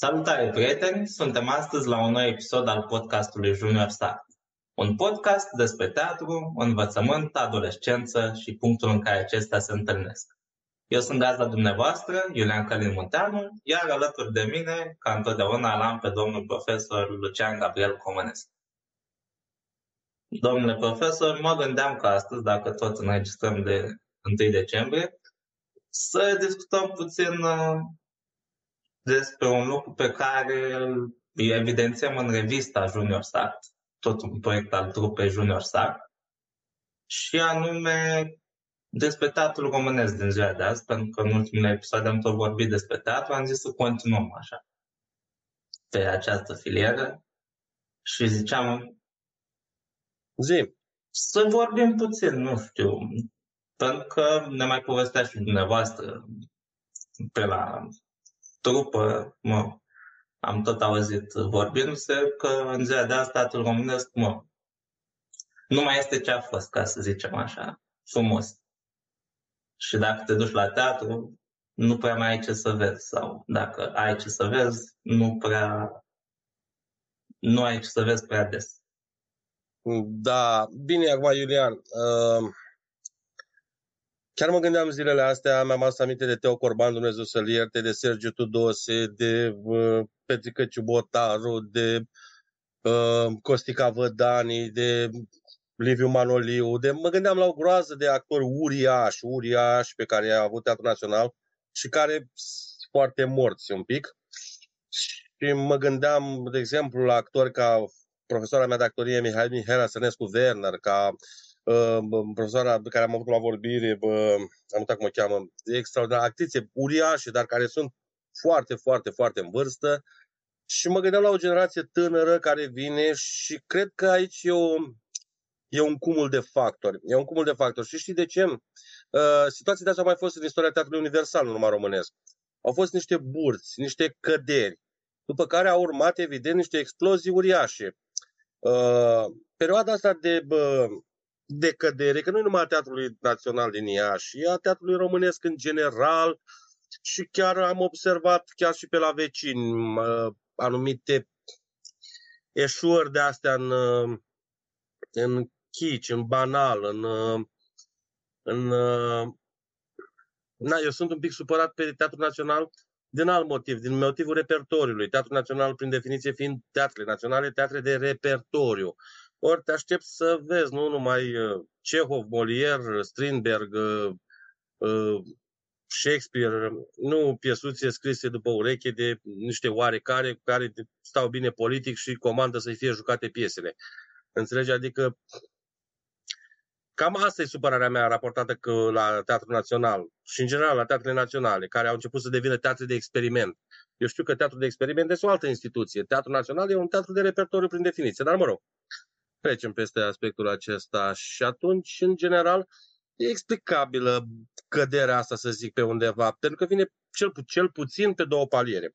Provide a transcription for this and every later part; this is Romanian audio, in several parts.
Salutare, prieteni! Suntem astăzi la un nou episod al podcastului Junior Start. Un podcast despre teatru, învățământ, adolescență și punctul în care acestea se întâlnesc. Eu sunt gazda dumneavoastră, Iulian Călin Munteanu, iar alături de mine, ca întotdeauna, l-am pe domnul profesor Lucian Gabriel Comănescu. Domnule profesor, mă gândeam că astăzi, dacă tot înregistrăm de 1 decembrie, să discutăm puțin uh, despre un lucru pe care îl evidențiem în revista Junior Start, tot un proiect al trupei Junior Start, și anume despre teatrul românesc din ziua de azi, pentru că în ultimele episoade am tot vorbit despre teatru, am zis să continuăm așa, pe această filieră și ziceam Zi. Să vorbim puțin, nu știu, pentru că ne mai povestea și dumneavoastră pe la trupă, mă, am tot auzit vorbindu-se că în ziua de azi statul românesc, mă, nu mai este ce a fost, ca să zicem așa, frumos. Și dacă te duci la teatru, nu prea mai ai ce să vezi. Sau dacă ai ce să vezi, nu prea nu ai ce să vezi prea des. Da, bine acum, Iulian. Uh, Chiar mă gândeam zilele astea, mi-am adus aminte de Teo Corban, Dumnezeu să-l ierte, de Sergiu Tudose, de uh, Petrică Ciubotaru, de uh, Costica Vădani, de Liviu Manoliu, de, mă gândeam la o groază de actori uriași, uriași pe care i-a avut Teatrul Național și care sunt foarte morți un pic. Și mă gândeam, de exemplu, la actori ca profesoara mea de actorie, Mihail Mihaela Sănescu Werner, ca profesoara pe care am avut la vorbire, am uitat cum o cheamă, extraordinar, actrițe uriașe, dar care sunt foarte, foarte, foarte în vârstă și mă gândeam la o generație tânără care vine și cred că aici e, o, e un cumul de factori. E un cumul de factori. Și știi de ce? Uh, situația de asta a mai fost în istoria teatrului universal, nu numai românesc. Au fost niște burți, niște căderi, după care au urmat, evident, niște explozii uriașe. Uh, perioada asta de decădere, că nu e numai a Teatrului Național din Iași, e a Teatrului Românesc în general și chiar am observat chiar și pe la vecini anumite eșuări de astea în, în chici, în banal, în, în Na, eu sunt un pic supărat pe Teatrul Național din alt motiv, din motivul repertoriului. Teatrul Național, prin definiție, fiind teatrele naționale, teatre de repertoriu. Ori te aștept să vezi nu numai uh, Cehov, Molière, Strindberg, uh, uh, Shakespeare, nu piesuțe scrise după ureche de niște oarecare care stau bine politic și comandă să fie jucate piesele. Înțelegi? Adică cam asta e supărarea mea raportată că la Teatrul Național și în general la teatrele naționale, care au început să devină teatre de experiment. Eu știu că teatrul de experiment este o altă instituție. Teatrul Național e un teatru de repertoriu prin definiție, dar mă rog trecem peste aspectul acesta și atunci, în general, e explicabilă căderea asta, să zic, pe undeva, pentru că vine cel, cel puțin pe două paliere.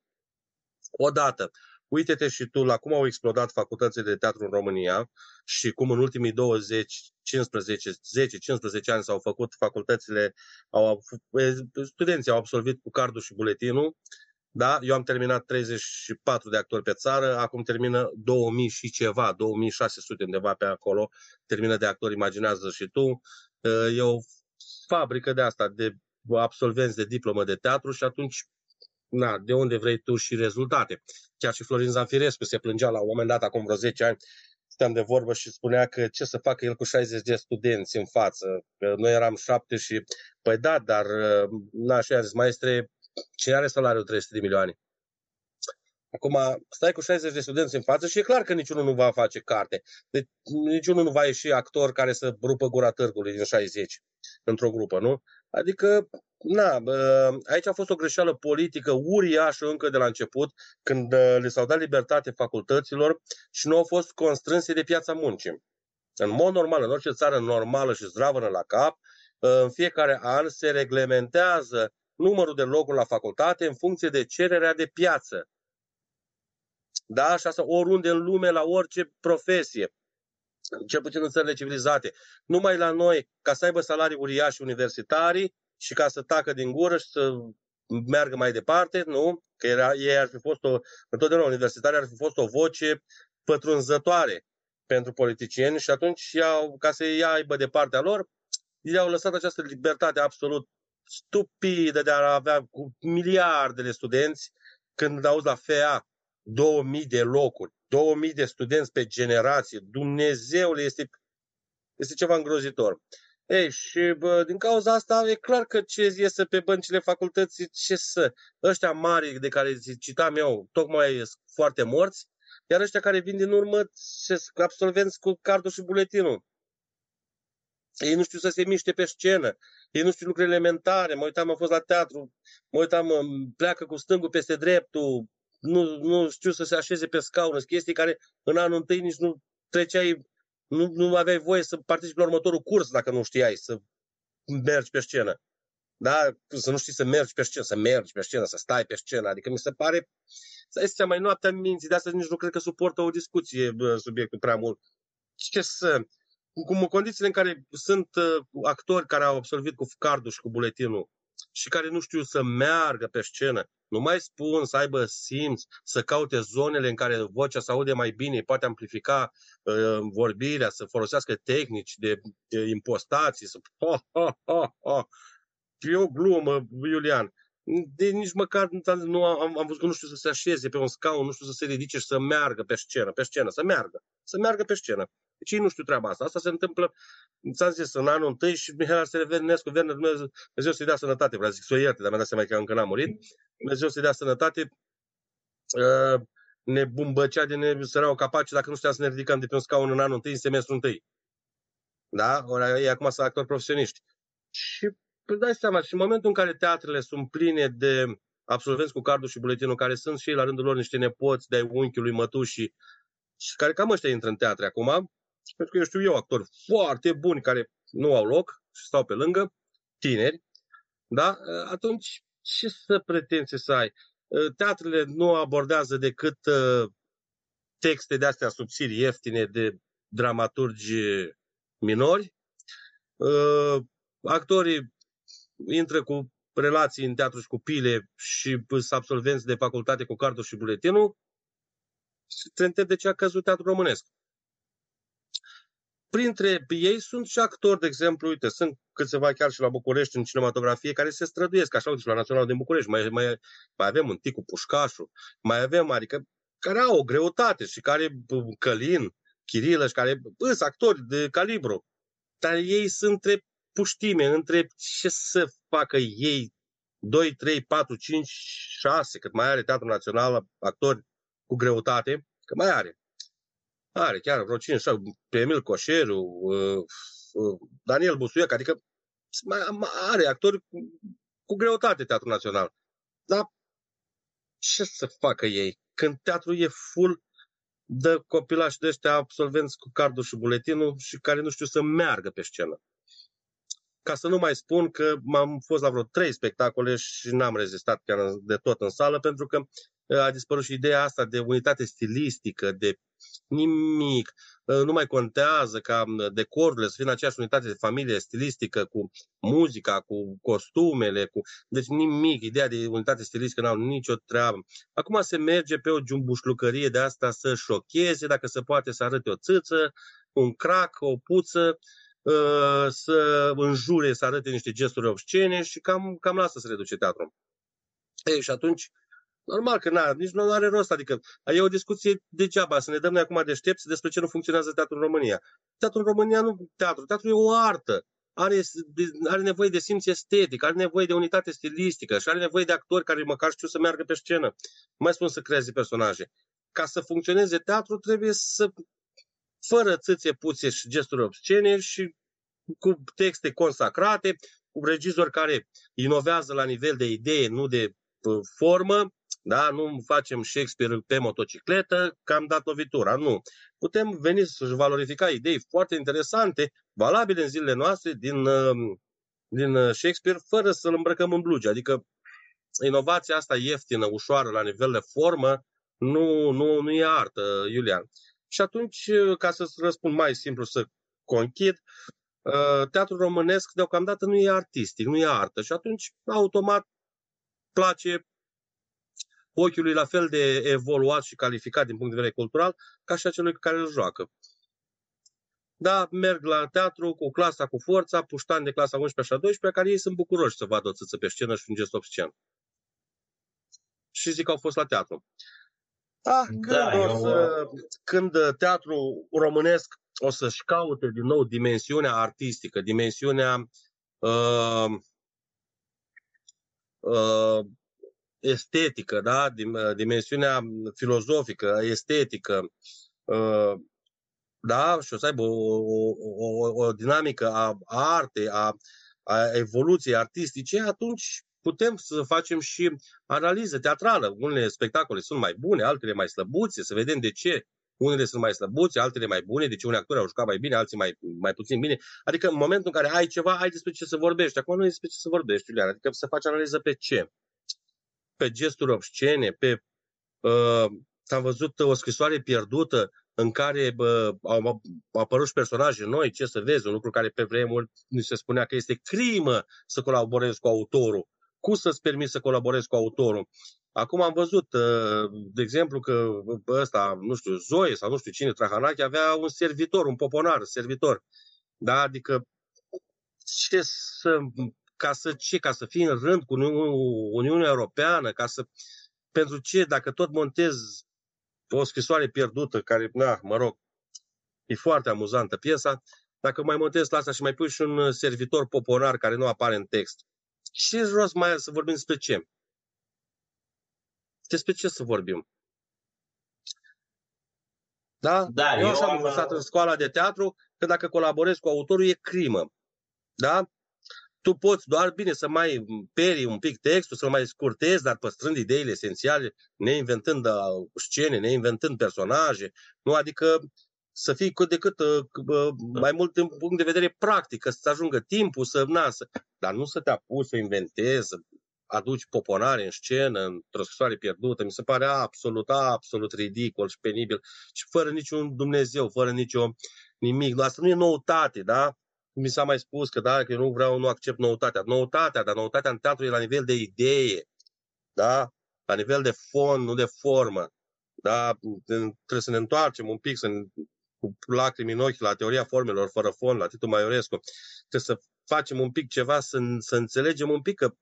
Odată, uite-te și tu la cum au explodat facultățile de teatru în România și cum în ultimii 20, 15, 10, 15 ani s-au făcut facultățile, au, studenții au absolvit cu cardul și buletinul da? Eu am terminat 34 de actori pe țară, acum termină 2000 și ceva, 2600 undeva pe acolo, termină de actori, imaginează și tu. E o fabrică de asta, de absolvenți de diplomă de teatru și atunci na, de unde vrei tu și rezultate. Chiar și Florin Zanfirescu se plângea la un moment dat, acum vreo 10 ani, stăm de vorbă și spunea că ce să facă el cu 60 de studenți în față, că noi eram șapte și, păi da, dar, na, și a zis, maestre, Cine are salariul 300 de milioane? Acum, stai cu 60 de studenți în față și e clar că niciunul nu va face carte. Deci, niciunul nu va ieși actor care să rupă gura târgului din 60 într-o grupă, nu? Adică Na, aici a fost o greșeală politică uriașă încă de la început, când uh, le s-au dat libertate facultăților și nu au fost constrânse de piața muncii. În mod normal, în orice țară normală și zdravănă la cap, uh, în fiecare an se reglementează numărul de locuri la facultate în funcție de cererea de piață. Da? Și asta oriunde în lume, la orice profesie cel puțin în țările civilizate. Numai la noi, ca să aibă salarii uriași universitarii și ca să tacă din gură și să meargă mai departe, nu? Că era, ei ar fi fost o, întotdeauna universitari ar fi fost o voce pătrunzătoare pentru politicieni și atunci, iau, ca să ia aibă de partea lor, i-au lăsat această libertate absolut stupidă de a avea cu miliarde de studenți când auzi la FEA 2000 de locuri, 2000 de studenți pe generație. Dumnezeule, este, este ceva îngrozitor. Ei, și bă, din cauza asta e clar că ce iese pe băncile facultății, ce să... Ăștia mari de care citam eu, tocmai sunt foarte morți, iar ăștia care vin din urmă, ce absolvenți cu cardul și buletinul. Ei nu știu să se miște pe scenă, ei nu știu lucruri elementare. Mă uitam, am fost la teatru, mă uitam, pleacă cu stângul peste dreptul, nu, nu știu să se așeze pe scaun, sunt chestii care în anul întâi nici nu treceai, nu, nu aveai voie să participi la următorul curs dacă nu știai să mergi pe scenă. Da? Să nu știi să mergi pe scenă, să mergi pe scenă, să stai pe scenă. Adică mi se pare, să ai seama, noaptea minții, de asta nici nu cred că suportă o discuție bă, subiectul prea mult. Ce să, cum în condițiile în care sunt uh, actori care au absolvit cu cardul și cu buletinul și care nu știu să meargă pe scenă, nu mai spun să aibă simț, să caute zonele în care vocea se aude mai bine, poate amplifica uh, vorbirea, să folosească tehnici de, de impostații, să... Ha, ha, ha, ha. E o glumă, Iulian. De nici măcar nu am, am văzut că nu știu să se așeze pe un scaun, nu știu să se ridice și să meargă pe scenă, pe scenă, să meargă, să meargă pe scenă. Deci ei nu știu treaba asta. Asta se întâmplă, ți-am zis, în anul întâi și Mihai Arsevenescu, Werner, Dumnezeu, Dumnezeu să-i dea sănătate, vreau să zic să o ierte, dar mi-a dat seama că încă n-a murit. Dumnezeu să-i dea sănătate. Uh, ne bumbăcea de ne săreau capaci dacă nu știam să ne ridicăm de pe un scaun în anul întâi, în semestrul întâi. Da? Ori ei acum sunt actori profesioniști. Și îți dai seama, și în momentul în care teatrele sunt pline de absolvenți cu cardul și buletinul, care sunt și ei la rândul lor niște nepoți de-ai unchiului, mătușii, și care cam ăștia intră în teatre acum, pentru că eu știu eu actori foarte buni care nu au loc și stau pe lângă, tineri, da? atunci ce să pretenție să ai? Teatrele nu abordează decât uh, texte de astea subțiri, ieftine, de dramaturgi minori. Uh, actorii intră cu relații în teatru și cu pile și sunt absolvenți de facultate cu cardul și buletinul și te întreb de ce a căzut teatru românesc. Printre ei sunt și actori, de exemplu, uite, sunt câțiva chiar și la București în cinematografie care se străduiesc, așa, uite, și la Naționalul din București, mai, mai, mai avem un Ticu Pușcașu, mai avem, adică, care au o greutate și care, Călin, Chirilă, și care sunt actori de calibru, dar ei sunt între puștime, între ce să facă ei 2, 3, 4, 5, 6, cât mai are Teatrul Național actori cu greutate, că mai are. Are chiar vreo 5 pe Emil Coșeru, uh, uh, Daniel Busuiac, adică mai, are actori cu, cu greutate Teatrul Național. Dar ce să facă ei? Când teatrul e full de copilași de ăștia absolvenți cu cardul și buletinul și care nu știu să meargă pe scenă. Ca să nu mai spun că m-am fost la vreo trei spectacole și n-am rezistat chiar de tot în sală, pentru că a dispărut și ideea asta de unitate stilistică, de nimic. Nu mai contează ca decorurile să fie în aceeași unitate de familie stilistică cu muzica, cu costumele, cu... deci nimic. Ideea de unitate stilistică n-au nicio treabă. Acum se merge pe o jumbușlucărie de asta să șocheze, dacă se poate să arate o țâță, un crac, o puță, ă, să înjure, să arate niște gesturi obscene și cam, cam la asta se reduce teatrul. Ei, și atunci Normal că n nici nu are rost, adică e o discuție degeaba, să ne dăm noi acum deștepți despre ce nu funcționează teatrul în România. Teatrul în România nu teatru, teatru e o artă, are, are nevoie de simț estetic, are nevoie de unitate stilistică și are nevoie de actori care măcar știu să meargă pe scenă. Nu mai spun să creeze personaje. Ca să funcționeze teatru trebuie să, fără țâțe, puțe și gesturi obscene și cu texte consacrate, regizori care inovează la nivel de idee, nu de formă, da? nu facem Shakespeare pe motocicletă, că am dat lovitura. Nu. Putem veni să-și valorifica idei foarte interesante, valabile în zilele noastre, din, din Shakespeare, fără să-l îmbrăcăm în blugi. Adică inovația asta ieftină, ușoară, la nivel de formă, nu, nu, nu e artă, Iulian. Și atunci, ca să răspund mai simplu, să conchid, uh, teatrul românesc deocamdată nu e artistic, nu e artă și atunci automat place ochiului la fel de evoluat și calificat din punct de vedere cultural ca și acelui care îl joacă. Da, merg la teatru cu clasa cu forța, puștani de clasa 11 și a 12, care ei sunt bucuroși să vadă o țâță pe scenă și un gest obscen. Și zic că au fost la teatru. Ah, când, da, o să, când uh, teatrul românesc o să-și caute din nou dimensiunea artistică, dimensiunea uh, uh, estetică, da? Uh, dimensiunea filozofică, estetică, uh, da? și o să aibă o, o, o, o dinamică a, a artei, a, a evoluției artistice, atunci putem să facem și analiză teatrală. Unele spectacole sunt mai bune, altele mai slăbuțe, să vedem de ce unele sunt mai slăbuțe, altele mai bune, de ce unii actori au jucat mai bine, alții mai, mai puțin bine. Adică în momentul în care ai ceva, ai despre ce să vorbești. Acum nu e despre ce să vorbești, Iulian. Adică să faci analiză pe ce? Pe gesturi obscene, pe... Uh, am văzut o scrisoare pierdută în care bă, au, au apărut și personaje noi, ce să vezi, un lucru care pe vremuri nu se spunea că este crimă să colaborezi cu autorul cum să-ți permiți să colaborezi cu autorul. Acum am văzut, uh, de exemplu, că ăsta, nu știu, Zoe sau nu știu cine, Trahanache, avea un servitor, un poponar, servitor. Da? Adică ce să, ca să ce, ca să fii în rând cu Uniunea Europeană, ca să, pentru ce, dacă tot montezi o scrisoare pierdută, care, na, mă rog, e foarte amuzantă piesa, dacă mai montezi la asta și mai pui și un servitor poponar care nu apare în text, ce rost mai să vorbim despre ce? Despre ce să vorbim? Da? da eu așa am învățat în școala de teatru că dacă colaborezi cu autorul e crimă. Da? Tu poți doar bine să mai peri un pic textul, să-l mai scurtezi, dar păstrând ideile esențiale, neinventând uh, scene, neinventând personaje. Nu? Adică să fii cât de cât uh, uh, mai mult din punct de vedere practic, să ajungă timpul să nasă, dar nu să te apuci să inventezi, să aduci poponare în scenă, într-o scrisoare pierdută, mi se pare absolut, absolut ridicol și penibil și fără niciun Dumnezeu, fără nicio nimic. Asta nu e noutate, da? Mi s-a mai spus că da, că eu nu vreau, nu accept noutatea. Noutatea, dar noutatea în teatru e la nivel de idee, da? La nivel de fond, nu de formă. Da? Trebuie să ne întoarcem un pic, să cu lacrimi în ochi la teoria formelor fără fond, la Titu Maiorescu. Trebuie să facem un pic ceva, să, să înțelegem un pic că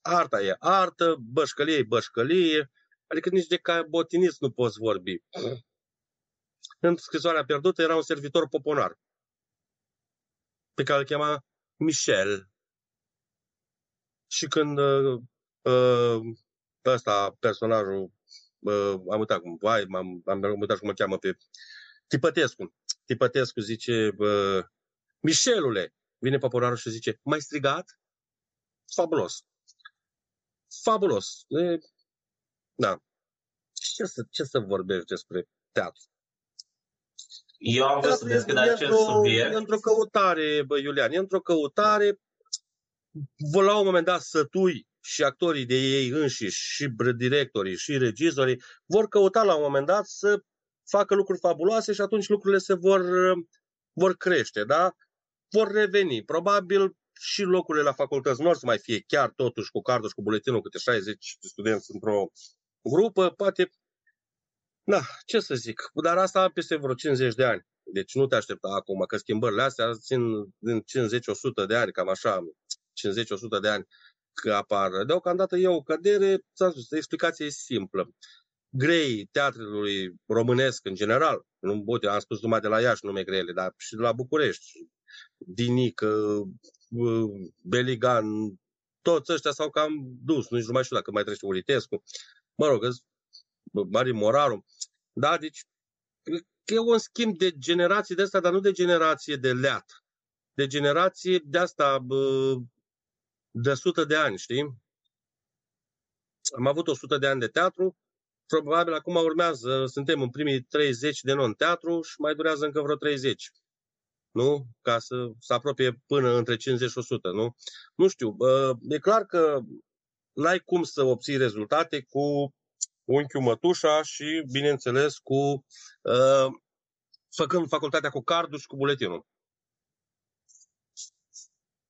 arta e artă, bășcălie e bășcălie, adică nici de ca botinist nu poți vorbi. În scrisoarea pierdută era un servitor poponar, pe care îl chema Michel. Și când uh, uh, ăsta, personajul, uh, am uitat cum, vai, am, am uitat cum mă cheamă pe Tipătescu. Tipătescu zice, bă, Mișelule, vine poporarul și zice, mai strigat? Fabulos. Fabulos. E, da. Ce să, ce să vorbești despre teatru? Eu am vrut să deschid acest subiect. E într-o căutare, bă, Iulian, e într-o căutare, la un moment dat sătui și actorii de ei înșiși, și directorii, și regizorii, vor căuta la un moment dat să facă lucruri fabuloase și atunci lucrurile se vor, vor crește, da? Vor reveni. Probabil și locurile la facultăți nu or să mai fie chiar totuși cu cardul și cu buletinul câte 60 de studenți într-o grupă, poate, da, ce să zic, dar asta peste vreo 50 de ani. Deci nu te aștepta acum, că schimbările astea țin din 50-100 de ani, cam așa, 50-100 de ani că apar. Deocamdată e o cădere, ți-am spus, explicație simplă grei teatrului românesc în general, nu, uite, am spus numai de la Iași nume grele, dar și de la București, Dinică, Beligan, toți ăștia s-au cam dus, nici nu mai știu dacă mai trece Ulitescu, mă rog, Marin Moraru, da, deci e un schimb de generații de asta, dar nu de generație de leat, de generație de asta de 100 de ani, știi? Am avut 100 de ani de teatru, probabil acum urmează, suntem în primii 30 de non-teatru și mai durează încă vreo 30. Nu? Ca să se apropie până între 50 și 100, nu? Nu știu, e clar că n-ai cum să obții rezultate cu unchiul mătușa și, bineînțeles, cu uh, făcând facultatea cu cardul și cu buletinul.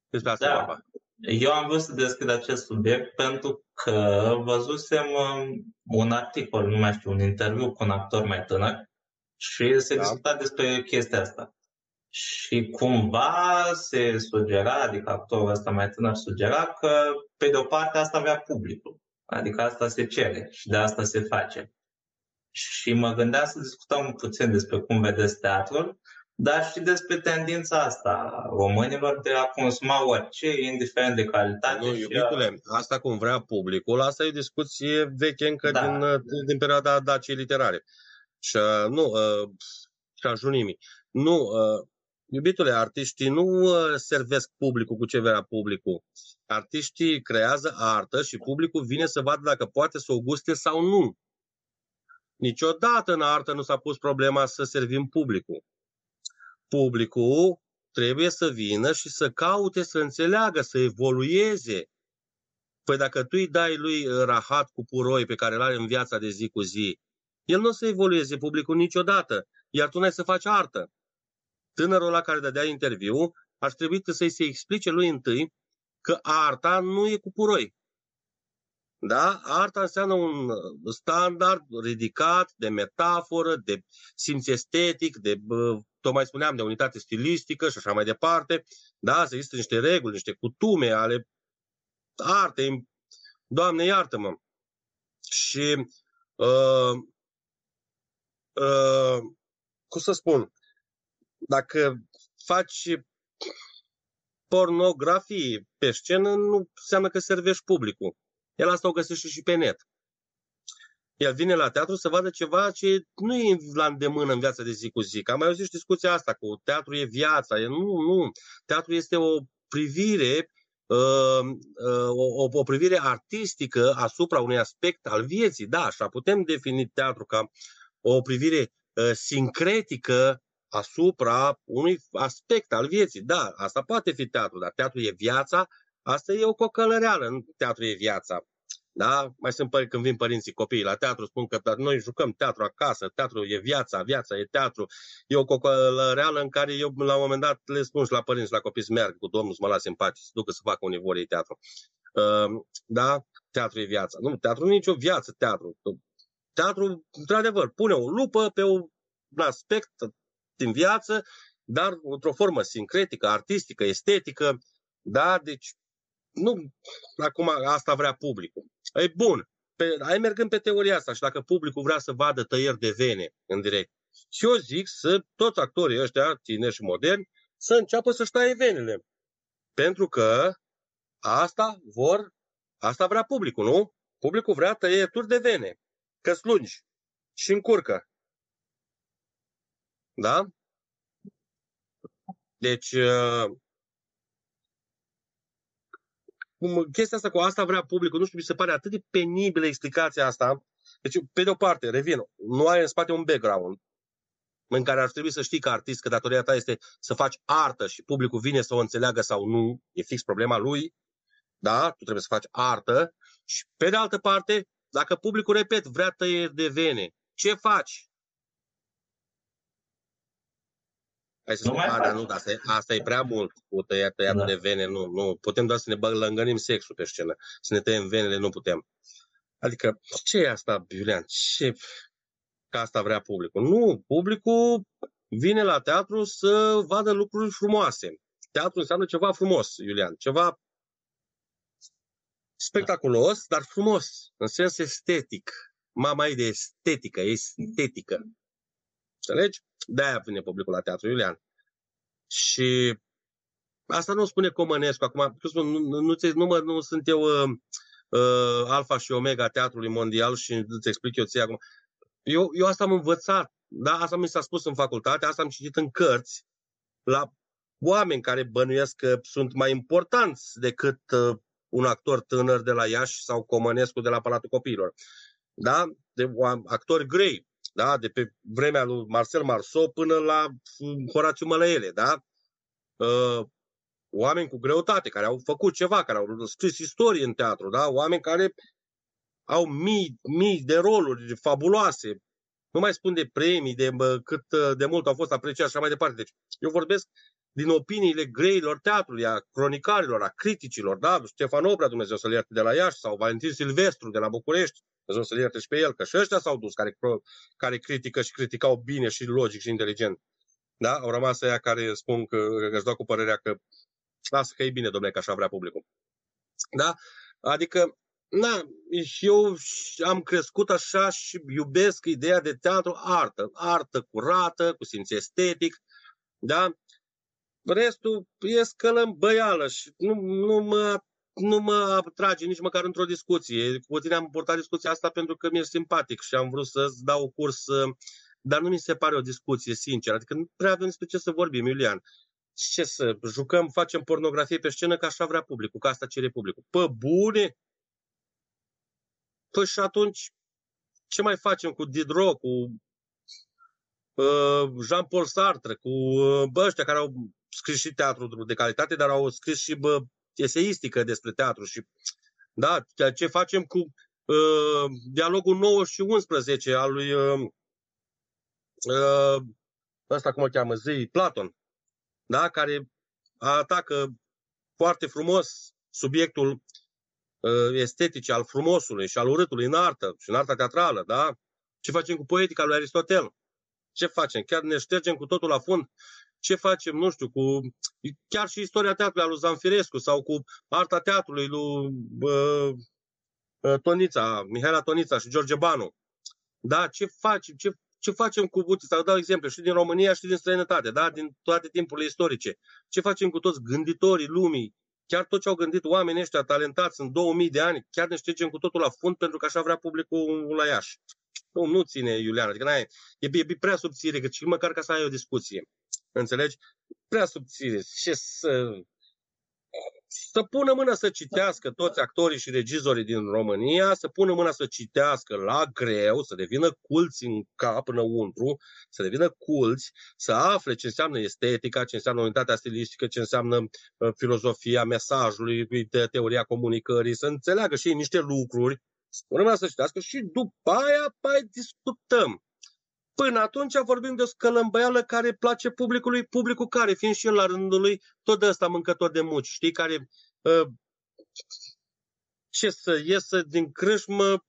Despre asta da. vorba. Eu am vrut să deschid acest subiect pentru că văzusem um, un articol, nu mai știu, un interviu cu un actor mai tânăr și se da. discuta despre chestia asta. Și cumva se sugera, adică actorul ăsta mai tânăr sugera că, pe de o parte, asta avea publicul. Adică asta se cere și de asta se face. Și mă gândeam să discutăm puțin despre cum vedeți teatrul, dar și despre tendința asta românilor de a consuma orice, indiferent de calitate. Nu, iubitule, a... asta cum vrea publicul, asta e o discuție veche încă da. din, din perioada Daciei literare. Și nu, uh, și a junimii. Nu, uh, Iubitule, artiștii nu uh, servesc publicul cu ce vrea publicul. Artiștii creează artă și publicul vine să vadă dacă poate să o guste sau nu. Niciodată în artă nu s-a pus problema să servim publicul. Publicul trebuie să vină și să caute să înțeleagă, să evolueze. Păi dacă tu îi dai lui uh, rahat cu puroi pe care îl are în viața de zi cu zi, el nu o să evolueze publicul niciodată, iar tu n-ai să faci artă tânărul la care dădea interviu ar trebui să-i se explice lui întâi că arta nu e cu puroi. Da? Arta înseamnă un standard ridicat de metaforă, de simț estetic, de, tocmai spuneam, de unitate stilistică și așa mai departe. Da? Să există niște reguli, niște cutume ale artei. Doamne, iartă-mă! Și uh, uh, cum să spun, dacă faci pornografie pe scenă, nu înseamnă că servești publicul. El asta o găsește și pe net. El vine la teatru să vadă ceva ce nu e la îndemână în viața de zi cu zi. Că am mai auzit discuția asta cu teatru e viața. E, nu, nu. Teatru este o privire uh, uh, o, o privire artistică asupra unui aspect al vieții. Da, așa putem defini teatru ca o privire uh, sincretică asupra unui aspect al vieții. Da, asta poate fi teatru, dar teatru e viața, asta e o cocălăreală, nu teatru e viața. Da? Mai sunt pări când vin părinții copiii la teatru, spun că noi jucăm teatru acasă, teatru e viața, viața e teatru. E o cocălăreală în care eu la un moment dat le spun și la părinți, la copii să merg cu domnul să mă lase în pace, să ducă să facă unii vor teatru. Uh, da? Teatru e viața. Nu, teatru nu e nicio viață, teatru. Teatru, într-adevăr, pune o lupă pe un aspect din viață, dar într-o formă sincretică, artistică, estetică. Da? Deci, nu, acum asta vrea publicul. E bun, pe, ai mergând pe teoria asta și dacă publicul vrea să vadă tăieri de vene în direct, și eu zic să toți actorii ăștia, tineri și moderni, să înceapă să-și taie venele. Pentru că asta vor, asta vrea publicul, nu? Publicul vrea tăieturi de vene, că lungi și încurcă. Da? Deci, uh, cum chestia asta cu asta vrea publicul, nu știu, mi se pare atât de penibilă explicația asta. Deci, pe de o parte, revin, nu ai în spate un background în care ar trebui să știi ca artist că datoria ta este să faci artă și publicul vine să o înțeleagă sau nu, e fix problema lui, da? Tu trebuie să faci artă și pe de altă parte, dacă publicul, repet, vrea tăieri de vene, ce faci? Hai să nu spun, dar nu, asta e, asta e prea mult cu tăiat, tăiat da. de vene, nu, nu. Putem doar să ne lângănim sexul pe scenă, să ne tăiem venele, nu putem. Adică, ce e asta, Iulian? Ce... Că asta vrea publicul. Nu, publicul vine la teatru să vadă lucruri frumoase. Teatru înseamnă ceva frumos, Iulian, ceva spectaculos, dar frumos, în sens estetic. Mama e de estetică, estetică. Înțelegi? De-aia vine publicul la teatru, Iulian. Și asta nu spune Comănescu. Acum, nu, nu, nu, nu, mă, nu sunt eu uh, uh, alfa și omega teatrului mondial și îți explic eu ție acum. Eu, eu asta am învățat. Da? Asta mi s-a spus în facultate, asta am citit în cărți la oameni care bănuiesc că sunt mai importanți decât uh, un actor tânăr de la Iași sau Comănescu de la Palatul Copiilor. Da? De actori grei, da? de pe vremea lui Marcel Marceau până la Horațiu Mălăele, da? Uh, oameni cu greutate, care au făcut ceva, care au scris istorie în teatru, da? oameni care au mii, mii de roluri fabuloase, nu mai spun de premii, de bă, cât de mult au fost apreciați și așa mai departe. Deci eu vorbesc din opiniile greilor teatrului, a cronicarilor, a criticilor, da? Ștefan Oprea, Dumnezeu să-l ierte de la Iași, sau Valentin Silvestru de la București, Dumnezeu să-l ierte și pe el, că și ăștia s-au dus, care, care critică și criticau bine și logic și inteligent. Da? Au rămas aia care spun că își dau cu părerea că lasă că e bine, domnule, că așa vrea publicul. Da? Adică, na, și eu am crescut așa și iubesc ideea de teatru artă. Artă curată, cu simț estetic, da? Restul e scălămbăială și nu, nu mă nu mă atrage nici măcar într-o discuție. Cu tine am purtat discuția asta pentru că mi-e simpatic și am vrut să-ți dau curs, dar nu mi se pare o discuție sinceră. Adică nu prea avem despre ce să vorbim, Iulian. Ce să jucăm, facem pornografie pe scenă că așa vrea publicul, că asta cere publicul. Pă bune? Păi și atunci ce mai facem cu Diderot, cu uh, Jean-Paul Sartre, cu uh, bă, ăștia care au scris și teatru de calitate, dar au scris și bă, eseistică despre teatru și da, ce facem cu uh, dialogul 9 și 11 al lui uh, uh, ăsta cum o cheamă, zi, Platon, da, care atacă foarte frumos subiectul uh, estetic al frumosului și al urâtului în artă și în arta teatrală, da? Ce facem cu poetica lui Aristotel? Ce facem? Chiar ne ștergem cu totul la fund ce facem, nu știu, cu chiar și istoria teatrului al lui Zanfirescu sau cu arta teatrului lui uh, Tonița, Mihaela Tonița și George Banu. Da, ce facem, ce, ce facem cu, uite, să dau exemple, și din România și din străinătate, da, din toate timpurile istorice. Ce facem cu toți gânditorii lumii, chiar tot ce au gândit oamenii ăștia talentați în 2000 de ani, chiar ne ștergem cu totul la fund pentru că așa vrea publicul la Iași. Nu, nu ține, Iulian, adică n-ai, e, e prea subțire, că și măcar ca să ai o discuție. Înțelegi? Prea subțire. Ce să... Să pună mâna să citească toți actorii și regizorii din România, să pună mâna să citească la greu, să devină culți în cap înăuntru, să devină culți, să afle ce înseamnă estetica, ce înseamnă unitatea stilistică, ce înseamnă uh, filozofia mesajului, teoria comunicării, să înțeleagă și ei niște lucruri, să pună mâna să citească și după aia mai discutăm. Până atunci vorbim de o scălămbăială care place publicului, publicul care, fiind și el la rândul lui, tot de ăsta mâncător de muci, știi, care uh, ce să iesă din crâșmă,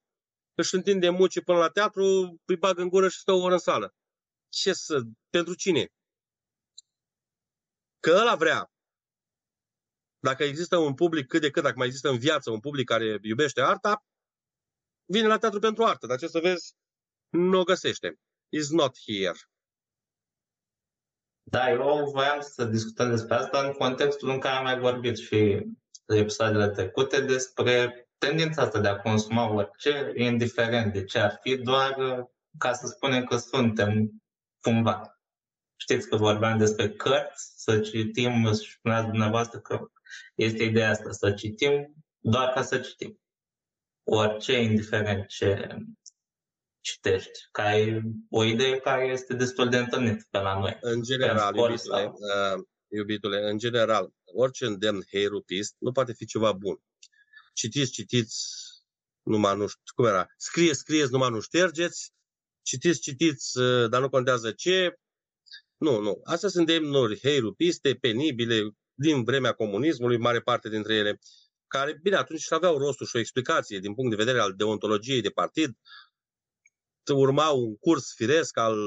își întinde muci până la teatru, îi bagă în gură și stă o oră în sală. Ce să, pentru cine? Că ăla vrea. Dacă există un public cât de cât, dacă mai există în viață un public care iubește arta, vine la teatru pentru artă, dar ce să vezi, nu o găsește is not here. Da, eu voiam să discutăm despre asta în contextul în care am mai vorbit și episoadele trecute despre tendința asta de a consuma orice, indiferent de ce ar fi, doar ca să spunem că suntem cumva. Știți că vorbeam despre cărți, să citim, spuneați dumneavoastră că este ideea asta, să citim doar ca să citim. Orice, indiferent ce citești, că ai o idee care este destul de întâlnită pe la noi. În general, iubitule, sau... uh, iubitule, în general, orice îndemn heirupist nu poate fi ceva bun. Citiți, citiți, numai nu știu, cum era, scrie, scrieți, numai nu ștergeți, citiți, citiți, uh, dar nu contează ce. Nu, nu. Astea sunt demnuri heirupiste, penibile, din vremea comunismului, mare parte dintre ele, care, bine, atunci aveau rostul și o explicație din punct de vedere al deontologiei de partid, urma un curs firesc al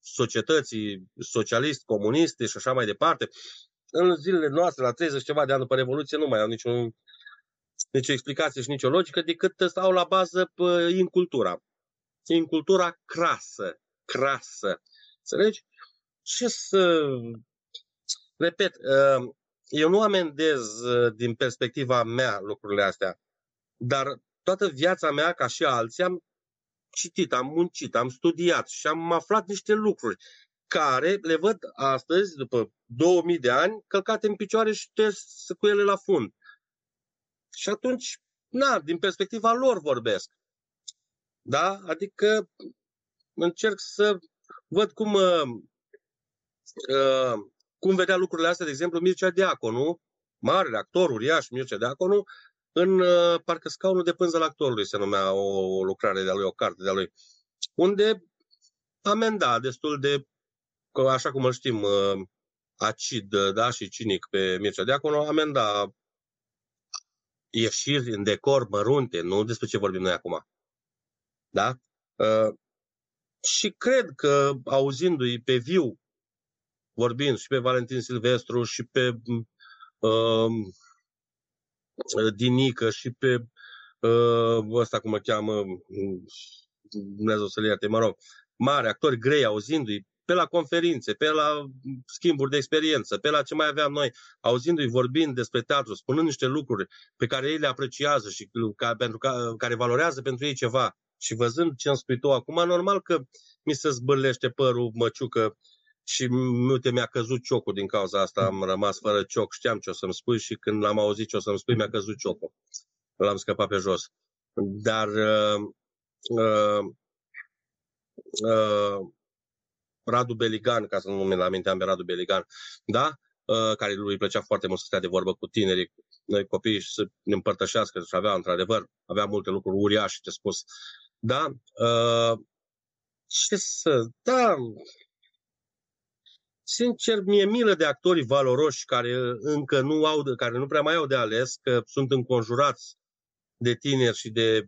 societății socialist, comuniste și așa mai departe. În zilele noastre, la 30 ceva de ani după Revoluție, nu mai au niciun, nicio explicație și nicio logică, decât stau la bază în cultura. În cultura crasă, crasă. Înțelegi? Ce să... Repet, uh, eu nu amendez uh, din perspectiva mea lucrurile astea, dar toată viața mea, ca și alții, am citit, am muncit, am studiat și am aflat niște lucruri care le văd astăzi, după 2000 de ani, călcate în picioare și șters cu ele la fund. Și atunci, na, din perspectiva lor vorbesc. Da? Adică încerc să văd cum, uh, uh, cum vedea lucrurile astea, de exemplu, Mircea Deaconu, mare actor, uriaș, Mircea Deaconu, în uh, parcă scaunul de pânză la actorului se numea o lucrare de-a lui, o carte de-a lui, unde amenda destul de, așa cum îl știm, uh, acid da, și cinic pe Mircea Deaconu, amenda ieșiri în decor mărunte, nu despre ce vorbim noi acum. Da? Uh, și cred că auzindu-i pe viu, vorbind și pe Valentin Silvestru și pe uh, Dinică și pe uh, ăsta cum mă cheamă, Dumnezeu să le ierte, mă rog, mari actori grei auzindu-i pe la conferințe, pe la schimburi de experiență, pe la ce mai aveam noi, auzindu-i vorbind despre teatru, spunând niște lucruri pe care ei le apreciază și ca, pentru ca, care valorează pentru ei ceva și văzând ce îmi spui tu acum, normal că mi se zbârlește părul măciucă și uite, mi-a căzut ciocul din cauza asta, am rămas fără cioc, știam ce o să-mi spui și când l-am auzit ce o să-mi spui, mi-a căzut ciocul. L-am scăpat pe jos. Dar uh, uh, uh, Radu Beligan, ca să nu mi-l aminteam pe Radu Beligan, da? Uh, care lui plăcea foarte mult să stea de vorbă cu tinerii, noi copiii și să ne împărtășească și avea, într-adevăr, avea multe lucruri uriașe de spus. Da? Uh, ce să... Da, sincer, mie milă de actorii valoroși care încă nu au, care nu prea mai au de ales, că sunt înconjurați de tineri și de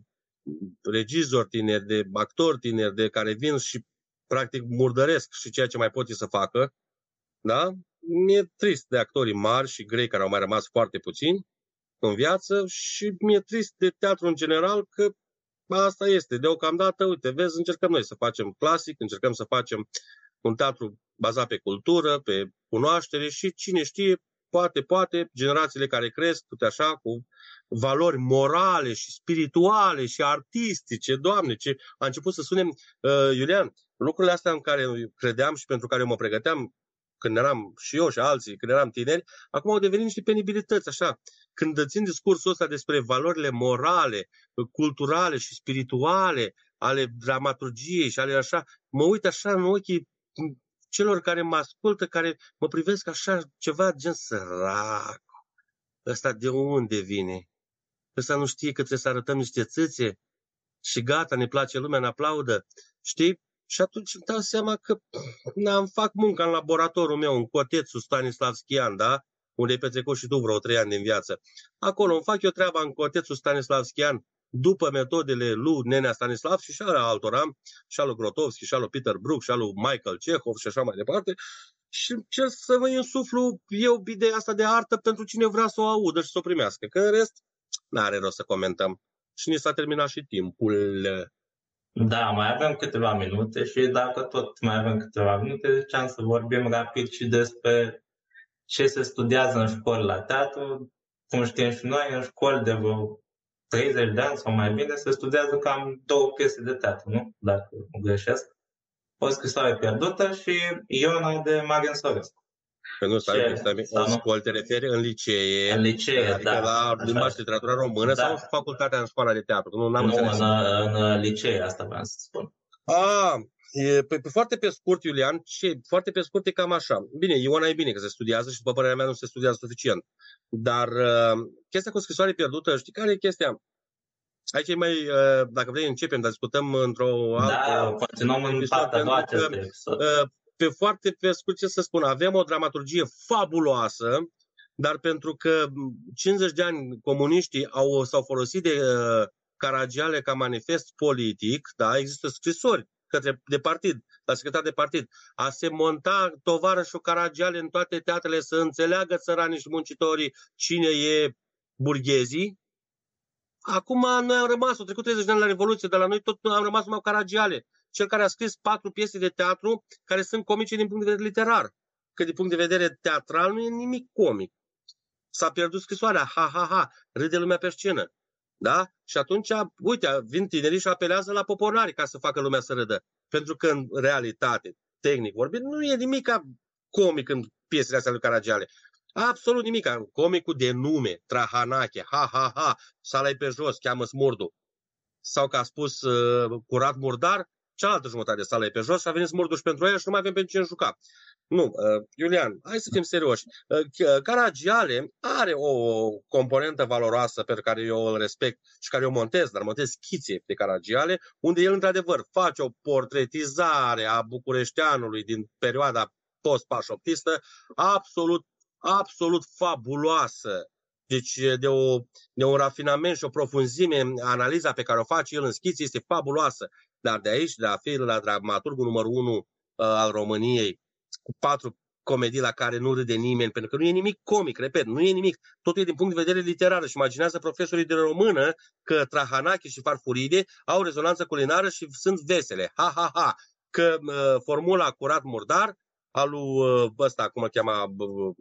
regizori tineri, de actori tineri, de care vin și practic murdăresc și ceea ce mai pot să facă, da? Mi-e trist de actorii mari și grei care au mai rămas foarte puțini în viață și mi-e trist de teatru în general că asta este. Deocamdată, uite, vezi, încercăm noi să facem clasic, încercăm să facem un teatru bazat pe cultură, pe cunoaștere și cine știe, poate, poate, generațiile care cresc, uite așa, cu valori morale și spirituale și artistice, Doamne, ce a început să sunem, uh, Iulian, lucrurile astea în care credeam și pentru care mă pregăteam când eram și eu și alții, când eram tineri, acum au devenit niște penibilități, așa. Când țin discursul ăsta despre valorile morale, culturale și spirituale ale dramaturgiei și ale așa, mă uit așa în ochii celor care mă ascultă, care mă privesc așa ceva gen sărac. Ăsta de unde vine? Ăsta nu știe că trebuie să arătăm niște țâțe și gata, ne place lumea, ne aplaudă. Știi? Și atunci îmi dau seama că am fac munca în laboratorul meu, în cotețul Stanislav Schian, da? unde ai petrecut și tu vreo trei ani din viață. Acolo îmi fac eu treaba în cotețul Stanislav Schian, după metodele lui Nenea Stanislav și și ale altora, și al lui Grotovski, și al lui Peter Brook, și al lui Michael Chekhov și așa mai departe, și încerc să vă insuflu eu ideea asta de artă pentru cine vrea să o audă și să o primească. Că în rest, n-are rost să comentăm. Și ni s-a terminat și timpul. Da, mai avem câteva minute și dacă tot mai avem câteva minute, ziceam să vorbim rapid și despre ce se studiază în școli la teatru. Cum știm și noi, în școli de vreo 30 de ani sau mai bine se studiază cam două piese de teatru, nu? Dacă nu greșesc. O scrisoare pierdută și Iona de Marian Sorescu. Că nu, stai, stai, stai, în școli te referi în licee, în licee adică da, la limba și literatura română da. sau facultatea în școala de teatru? Nu, n-am nu în, în licee, asta vreau să spun. A, e, pe, pe, foarte pe scurt, Iulian, ce, foarte pe scurt e cam așa. Bine, Ioana e bine că se studiază și după părerea mea nu se studiază suficient. Dar uh, chestia cu scrisoare pierdută, știi care e chestia? Aici e mai, uh, dacă vrei, începem, dar discutăm într-o da, altă... Da, continuăm în partea a doua pe foarte pe scurt ce să spun, avem o dramaturgie fabuloasă, dar pentru că 50 de ani comuniștii au, s-au folosit de uh, Caragiale ca manifest politic, da, există scrisori către de partid, la secretar de partid, a se monta tovarășul Caragiale în toate teatrele să înțeleagă țăranii și muncitorii cine e burghezii. Acum noi am rămas, au trecut 30 de ani la Revoluție, dar la noi tot am rămas numai Caragiale cel care a scris patru piese de teatru care sunt comice din punct de vedere literar. Că din punct de vedere teatral nu e nimic comic. S-a pierdut scrisoarea, ha, ha, ha, râde lumea pe scenă. Da? Și atunci, uite, vin tinerii și apelează la popornari ca să facă lumea să râdă. Pentru că, în realitate, tehnic vorbind, nu e nimic comic în piesele astea lui Caragiale. Absolut nimic. Comicul de nume, Trahanache, ha, ha, ha, sala pe jos, cheamă smurdu. Sau că a spus uh, curat murdar, cealaltă jumătate de sală e pe jos și a venit smurdu pentru ea și nu mai avem pe cine juca. Nu, uh, Iulian, hai să fim serioși. Uh, Caragiale are o componentă valoroasă pe care eu îl respect și care eu montez, dar montez schițe de Caragiale, unde el într-adevăr face o portretizare a bucureșteanului din perioada post-pașoptistă absolut, absolut fabuloasă. Deci de, o, de un rafinament și o profunzime, analiza pe care o face el în schițe este fabuloasă. Dar de aici, de a fi la dramaturgul numărul 1 uh, al României, cu patru comedii la care nu râde nimeni, pentru că nu e nimic comic, repet, nu e nimic. Totul e din punct de vedere literar. Și imaginează profesorii de română că Trahanache și Farfuride au rezonanță culinară și sunt vesele. Ha, ha, ha! Că uh, formula curat murdar al lui uh, ăsta, cum îl chema, uh,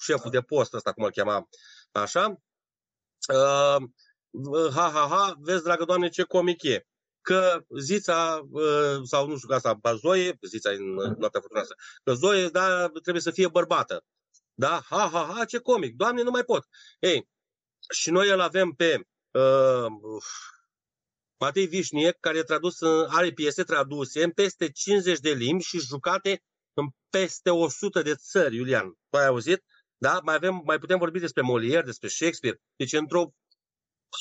șeful de post ăsta, cum îl chema, așa, uh, ha, ha, ha, vezi, dragă doamne, ce comic e că Zița, uh, sau nu știu asta, Zoe, Zița în noaptea furtunoasă, că Zoe, da, trebuie să fie bărbată. Da? Ha, ha, ha, ce comic. Doamne, nu mai pot. Ei, și noi îl avem pe uh, Matei Vișnie, care tradus, are piese traduse în peste 50 de limbi și jucate în peste 100 de țări, Iulian. Tu ai auzit? Da? Mai, avem, mai putem vorbi despre Molière, despre Shakespeare. Deci într-o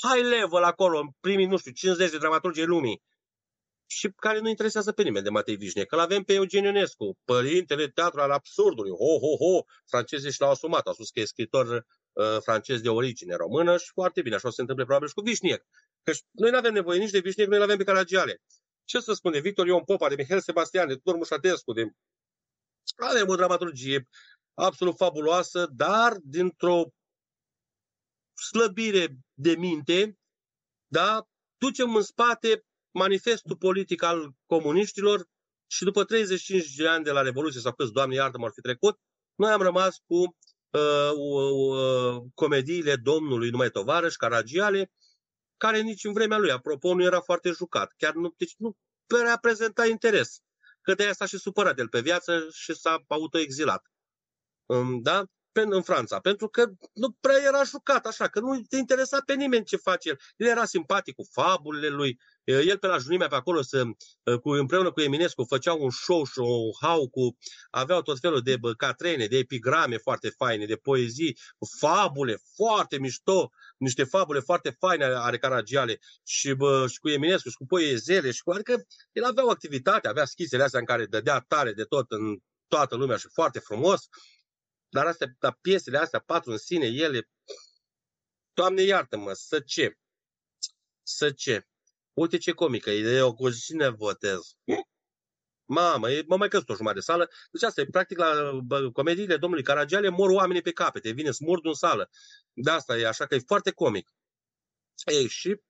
high level acolo, în primii, nu știu, 50 de dramaturgi lumii, și care nu interesează pe nimeni de Matei Vișne, că l-avem pe Eugen Ionescu, părintele teatru al absurdului, ho, ho, ho, francezii și l-au asumat, a spus că e scritor uh, francez de origine română și foarte bine, așa o să se întâmple probabil și cu Vișniec. Că noi nu avem nevoie nici de Vișniec, noi l-avem pe Caragiale. Ce să spune, Victor Ion Popa, de Mihail Sebastian, de Tudor Mușatescu, de... Avem o dramaturgie absolut fabuloasă, dar dintr-o slăbire de minte, da? ducem în spate manifestul politic al comuniștilor și după 35 de ani de la Revoluție, sau câți, Doamne iartă, m-ar fi trecut, noi am rămas cu uh, uh, comediile domnului numai tovarăș, Caragiale, care nici în vremea lui, apropo, nu era foarte jucat. Chiar nu, deci nu părea prezenta interes. Că de asta și supărat el pe viață și s-a autoexilat. Um, da? În Franța, pentru că nu prea era jucat așa, că nu te interesa pe nimeni ce face el. El era simpatic cu fabulele lui, el pe la junimea pe acolo să, cu, împreună cu Eminescu făcea un show și un hau cu, aveau tot felul de catrene, de epigrame foarte faine, de poezii, fabule foarte mișto, niște fabule foarte faine are Caragiale și, bă, și cu Eminescu și cu poezele și cu, adică el avea o activitate, avea schisele astea în care dădea tare de tot în toată lumea și foarte frumos. Dar astea, dar piesele astea, patru în sine, ele, Doamne iartă-mă, să ce? Să ce? Uite ce comică, e o cu cine votez. Mamă, e, mă mai căsut o jumătate de sală. Deci asta e, practic, la bă, comediile domnului Caragiale mor oamenii pe capete, vine smurd în sală. De asta e așa că e foarte comic. Ei, și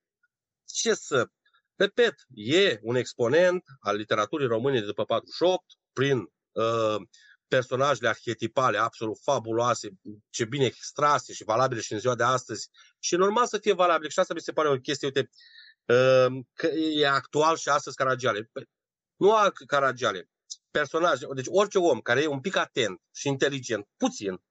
ce să... Repet, e un exponent al literaturii române de după 48, prin uh, personajele arhetipale absolut fabuloase, ce bine extrase și valabile și în ziua de astăzi. Și normal să fie valabile. Și asta mi se pare o chestie, uite, uh, că e actual și astăzi Caragiale. Păi, nu a Caragiale. Personaje, deci orice om care e un pic atent și inteligent, puțin,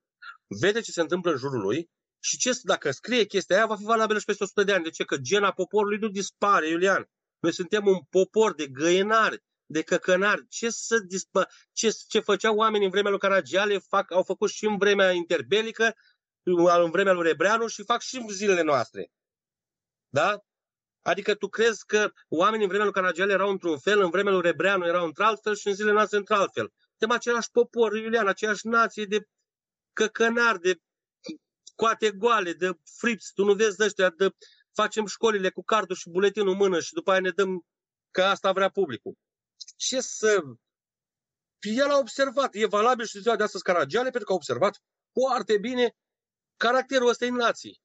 vede ce se întâmplă în jurul lui și ce, dacă scrie chestia aia, va fi valabilă și peste 100 de ani. De ce? Că gena poporului nu dispare, Iulian. Noi suntem un popor de găinari de căcănar. Ce, să dispă, ce, ce făceau oamenii în vremea lui Caragiale, fac, au făcut și în vremea interbelică, în vremea lui Rebreanu și fac și în zilele noastre. Da? Adică tu crezi că oamenii în vremea lui Caragiale erau într-un fel, în vremea lui Rebreanu erau într-alt fel și în zilele noastre într-alt fel. Suntem același popor, Iulian, aceeași nație de căcănar, de coate goale, de frips. Tu nu vezi de ăștia, de facem școlile cu cardul și buletinul în mână și după aia ne dăm că asta vrea publicul ce să... El a observat, e valabil și ziua de astăzi Caragiale, pentru că a observat foarte bine caracterul ăsta în nații.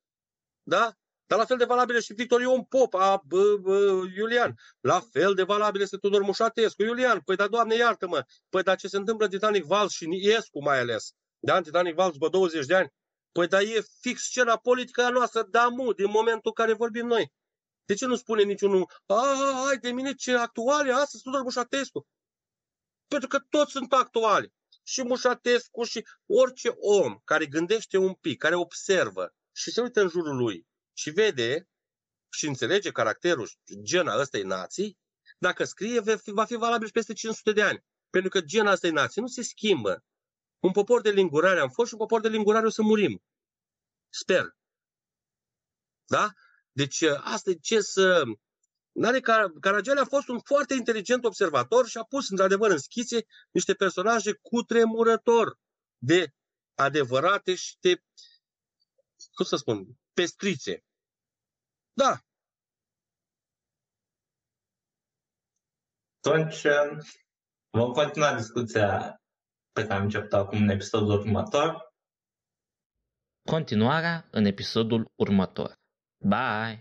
Da? Dar la fel de valabil și Victor Ion Pop, a, b, b, Iulian. La fel de valabil este Tudor Mușatescu. Iulian, păi da, Doamne, iartă-mă. Păi da, ce se întâmplă Titanic Vals și Iescu mai ales. Da, Titanic Vals după 20 de ani. Păi da, e fix scena politică a noastră, da, mu, din momentul în care vorbim noi. De ce nu spune niciunul, a, hai de mine ce actuale astăzi Tudor Mușatescu? Pentru că toți sunt actuali. și Mușatescu și orice om care gândește un pic, care observă și se uită în jurul lui și vede și înțelege caracterul și gena ăstei nații, dacă scrie, va fi valabil și peste 500 de ani. Pentru că gena ăstei nații nu se schimbă. Un popor de lingurare am fost și un popor de lingurare o să murim. Sper. Da? Deci asta e ce să... N-are Caragiale a fost un foarte inteligent observator și a pus într-adevăr în schițe niște personaje cu tremurător de adevărate și de, cum să spun, pestrițe. Da. Atunci vom continua discuția pe care am început acum în episodul următor. Continuarea în episodul următor. Bye!